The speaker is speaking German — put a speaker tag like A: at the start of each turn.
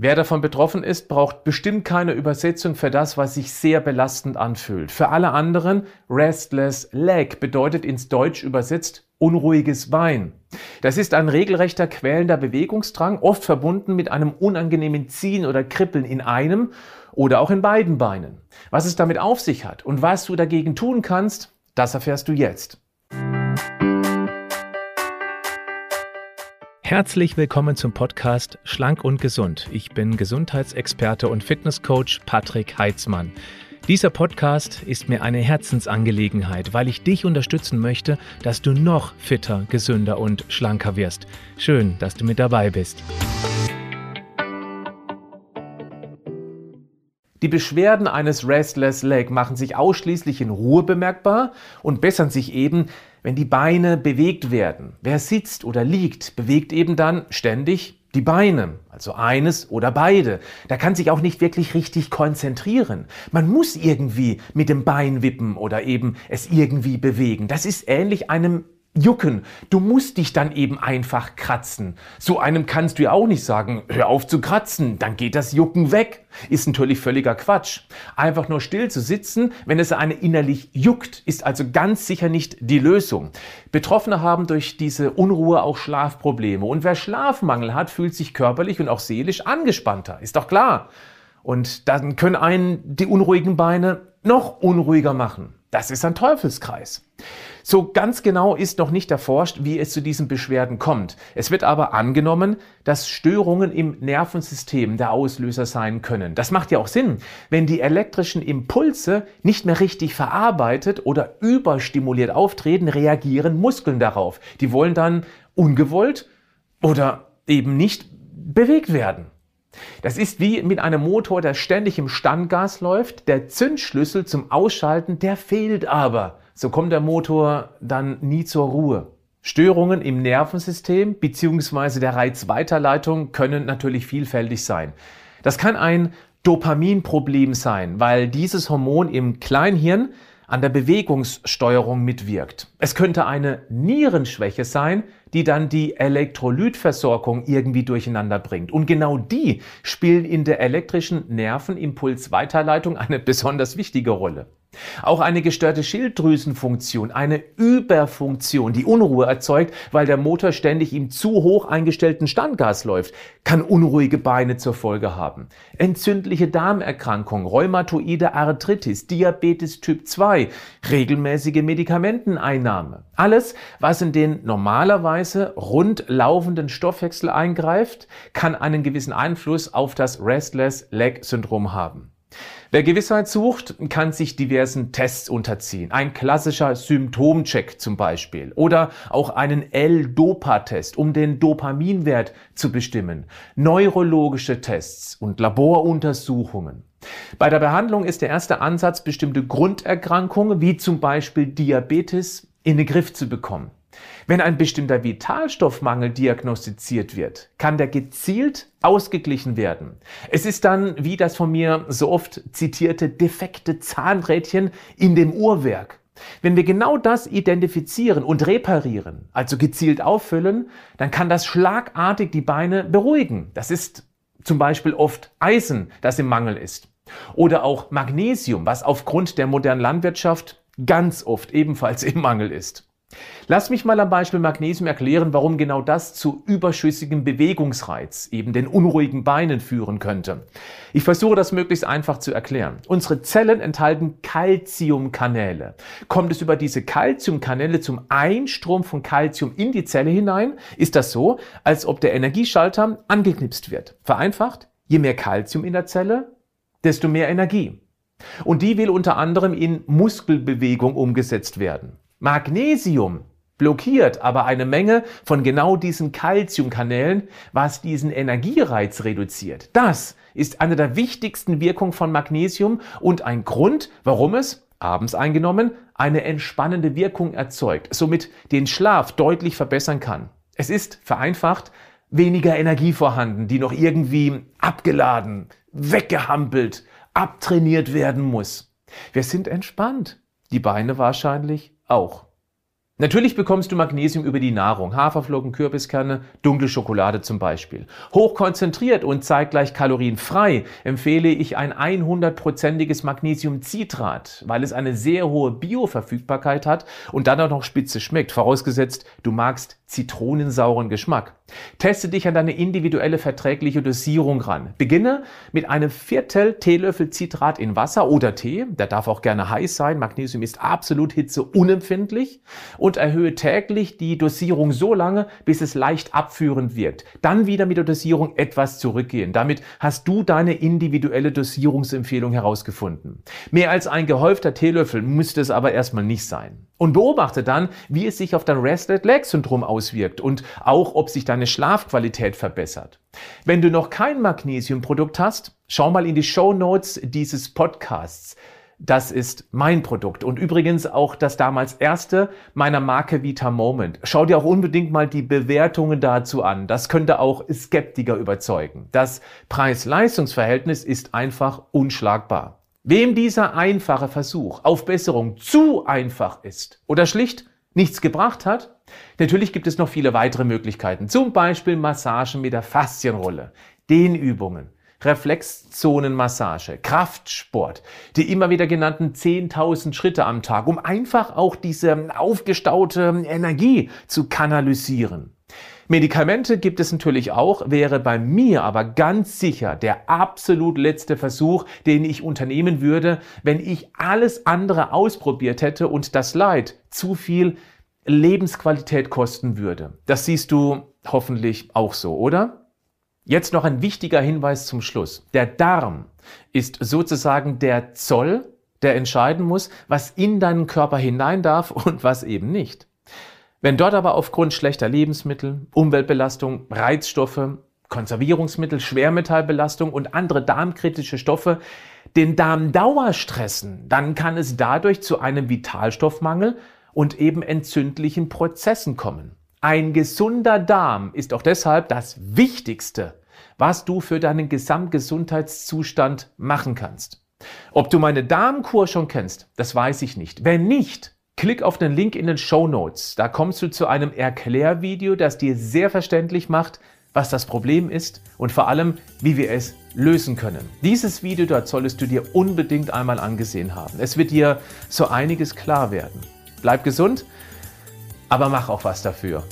A: Wer davon betroffen ist, braucht bestimmt keine Übersetzung für das, was sich sehr belastend anfühlt. Für alle anderen, restless leg bedeutet ins Deutsch übersetzt unruhiges Bein. Das ist ein regelrechter quälender Bewegungsdrang, oft verbunden mit einem unangenehmen Ziehen oder Kribbeln in einem oder auch in beiden Beinen. Was es damit auf sich hat und was du dagegen tun kannst, das erfährst du jetzt. Herzlich willkommen zum Podcast Schlank und Gesund. Ich bin Gesundheitsexperte und Fitnesscoach Patrick Heitzmann. Dieser Podcast ist mir eine Herzensangelegenheit, weil ich dich unterstützen möchte, dass du noch fitter, gesünder und schlanker wirst. Schön, dass du mit dabei bist. Die Beschwerden eines Restless Leg machen sich ausschließlich in Ruhe bemerkbar und bessern sich eben, wenn die Beine bewegt werden. Wer sitzt oder liegt, bewegt eben dann ständig die Beine, also eines oder beide. Da kann sich auch nicht wirklich richtig konzentrieren. Man muss irgendwie mit dem Bein wippen oder eben es irgendwie bewegen. Das ist ähnlich einem jucken. Du musst dich dann eben einfach kratzen. So einem kannst du ja auch nicht sagen, hör auf zu kratzen, dann geht das Jucken weg. Ist natürlich völliger Quatsch. Einfach nur still zu sitzen, wenn es eine innerlich juckt, ist also ganz sicher nicht die Lösung. Betroffene haben durch diese Unruhe auch Schlafprobleme. Und wer Schlafmangel hat, fühlt sich körperlich und auch seelisch angespannter. Ist doch klar. Und dann können einen die unruhigen Beine noch unruhiger machen. Das ist ein Teufelskreis. So ganz genau ist noch nicht erforscht, wie es zu diesen Beschwerden kommt. Es wird aber angenommen, dass Störungen im Nervensystem der Auslöser sein können. Das macht ja auch Sinn. Wenn die elektrischen Impulse nicht mehr richtig verarbeitet oder überstimuliert auftreten, reagieren Muskeln darauf. Die wollen dann ungewollt oder eben nicht bewegt werden. Das ist wie mit einem Motor, der ständig im Standgas läuft. Der Zündschlüssel zum Ausschalten, der fehlt aber. So kommt der Motor dann nie zur Ruhe. Störungen im Nervensystem bzw. der Reizweiterleitung können natürlich vielfältig sein. Das kann ein Dopaminproblem sein, weil dieses Hormon im Kleinhirn an der Bewegungssteuerung mitwirkt. Es könnte eine Nierenschwäche sein, die dann die Elektrolytversorgung irgendwie durcheinander bringt. Und genau die spielen in der elektrischen Nervenimpulsweiterleitung eine besonders wichtige Rolle. Auch eine gestörte Schilddrüsenfunktion, eine Überfunktion, die Unruhe erzeugt, weil der Motor ständig im zu hoch eingestellten Standgas läuft, kann unruhige Beine zur Folge haben. Entzündliche Darmerkrankungen, rheumatoide Arthritis, Diabetes Typ 2, regelmäßige Medikamenteneinnahme. Alles, was in den normalerweise rund laufenden Stoffwechsel eingreift, kann einen gewissen Einfluss auf das Restless Leg Syndrom haben. Wer Gewissheit sucht, kann sich diversen Tests unterziehen. Ein klassischer Symptomcheck zum Beispiel oder auch einen L-Dopa-Test, um den Dopaminwert zu bestimmen. Neurologische Tests und Laboruntersuchungen. Bei der Behandlung ist der erste Ansatz, bestimmte Grunderkrankungen wie zum Beispiel Diabetes in den Griff zu bekommen. Wenn ein bestimmter Vitalstoffmangel diagnostiziert wird, kann der gezielt ausgeglichen werden. Es ist dann wie das von mir so oft zitierte defekte Zahnrädchen in dem Uhrwerk. Wenn wir genau das identifizieren und reparieren, also gezielt auffüllen, dann kann das schlagartig die Beine beruhigen. Das ist zum Beispiel oft Eisen, das im Mangel ist. Oder auch Magnesium, was aufgrund der modernen Landwirtschaft ganz oft ebenfalls im Mangel ist. Lass mich mal am Beispiel Magnesium erklären, warum genau das zu überschüssigem Bewegungsreiz, eben den unruhigen Beinen führen könnte. Ich versuche das möglichst einfach zu erklären. Unsere Zellen enthalten Calciumkanäle. Kommt es über diese Calciumkanäle zum Einstrom von Calcium in die Zelle hinein, ist das so, als ob der Energieschalter angeknipst wird. Vereinfacht, je mehr Calcium in der Zelle, desto mehr Energie. Und die will unter anderem in Muskelbewegung umgesetzt werden. Magnesium blockiert aber eine Menge von genau diesen Calciumkanälen, was diesen Energiereiz reduziert. Das ist eine der wichtigsten Wirkungen von Magnesium und ein Grund, warum es abends eingenommen eine entspannende Wirkung erzeugt, somit den Schlaf deutlich verbessern kann. Es ist vereinfacht weniger Energie vorhanden, die noch irgendwie abgeladen, weggehampelt, abtrainiert werden muss. Wir sind entspannt. Die Beine wahrscheinlich auch. Natürlich bekommst du Magnesium über die Nahrung, Haferflocken, Kürbiskerne, dunkle Schokolade zum Beispiel. Hochkonzentriert und zeitgleich kalorienfrei empfehle ich ein 100%iges Magnesiumcitrat, weil es eine sehr hohe Bioverfügbarkeit hat und dann auch noch spitze schmeckt, vorausgesetzt du magst zitronensauren Geschmack. Teste dich an deine individuelle verträgliche Dosierung ran. Beginne mit einem Viertel Teelöffel Citrat in Wasser oder Tee. Der darf auch gerne heiß sein. Magnesium ist absolut hitzeunempfindlich. Erhöhe täglich die Dosierung so lange, bis es leicht abführend wirkt. Dann wieder mit der Dosierung etwas zurückgehen. Damit hast du deine individuelle Dosierungsempfehlung herausgefunden. Mehr als ein gehäufter Teelöffel müsste es aber erstmal nicht sein. Und beobachte dann, wie es sich auf dein Restless-Leg-Syndrom auswirkt und auch, ob sich deine Schlafqualität verbessert. Wenn du noch kein Magnesiumprodukt hast, schau mal in die Show Notes dieses Podcasts. Das ist mein Produkt und übrigens auch das damals erste meiner Marke Vita Moment. Schau dir auch unbedingt mal die Bewertungen dazu an. Das könnte auch Skeptiker überzeugen. Das Preis-Leistungs-Verhältnis ist einfach unschlagbar. Wem dieser einfache Versuch auf Besserung zu einfach ist oder schlicht nichts gebracht hat, natürlich gibt es noch viele weitere Möglichkeiten. Zum Beispiel Massagen mit der Faszienrolle, Dehnübungen, Reflexzonenmassage, Kraftsport, die immer wieder genannten 10.000 Schritte am Tag, um einfach auch diese aufgestaute Energie zu kanalisieren. Medikamente gibt es natürlich auch, wäre bei mir aber ganz sicher der absolut letzte Versuch, den ich unternehmen würde, wenn ich alles andere ausprobiert hätte und das Leid zu viel Lebensqualität kosten würde. Das siehst du hoffentlich auch so, oder? Jetzt noch ein wichtiger Hinweis zum Schluss. Der Darm ist sozusagen der Zoll, der entscheiden muss, was in deinen Körper hinein darf und was eben nicht. Wenn dort aber aufgrund schlechter Lebensmittel, Umweltbelastung, Reizstoffe, Konservierungsmittel, Schwermetallbelastung und andere darmkritische Stoffe den Darm dauerstressen, dann kann es dadurch zu einem Vitalstoffmangel und eben entzündlichen Prozessen kommen. Ein gesunder Darm ist auch deshalb das Wichtigste, was du für deinen Gesamtgesundheitszustand machen kannst. Ob du meine Darmkur schon kennst, das weiß ich nicht. Wenn nicht, Klick auf den Link in den Show Notes. Da kommst du zu einem Erklärvideo, das dir sehr verständlich macht, was das Problem ist und vor allem, wie wir es lösen können. Dieses Video dort solltest du dir unbedingt einmal angesehen haben. Es wird dir so einiges klar werden. Bleib gesund, aber mach auch was dafür.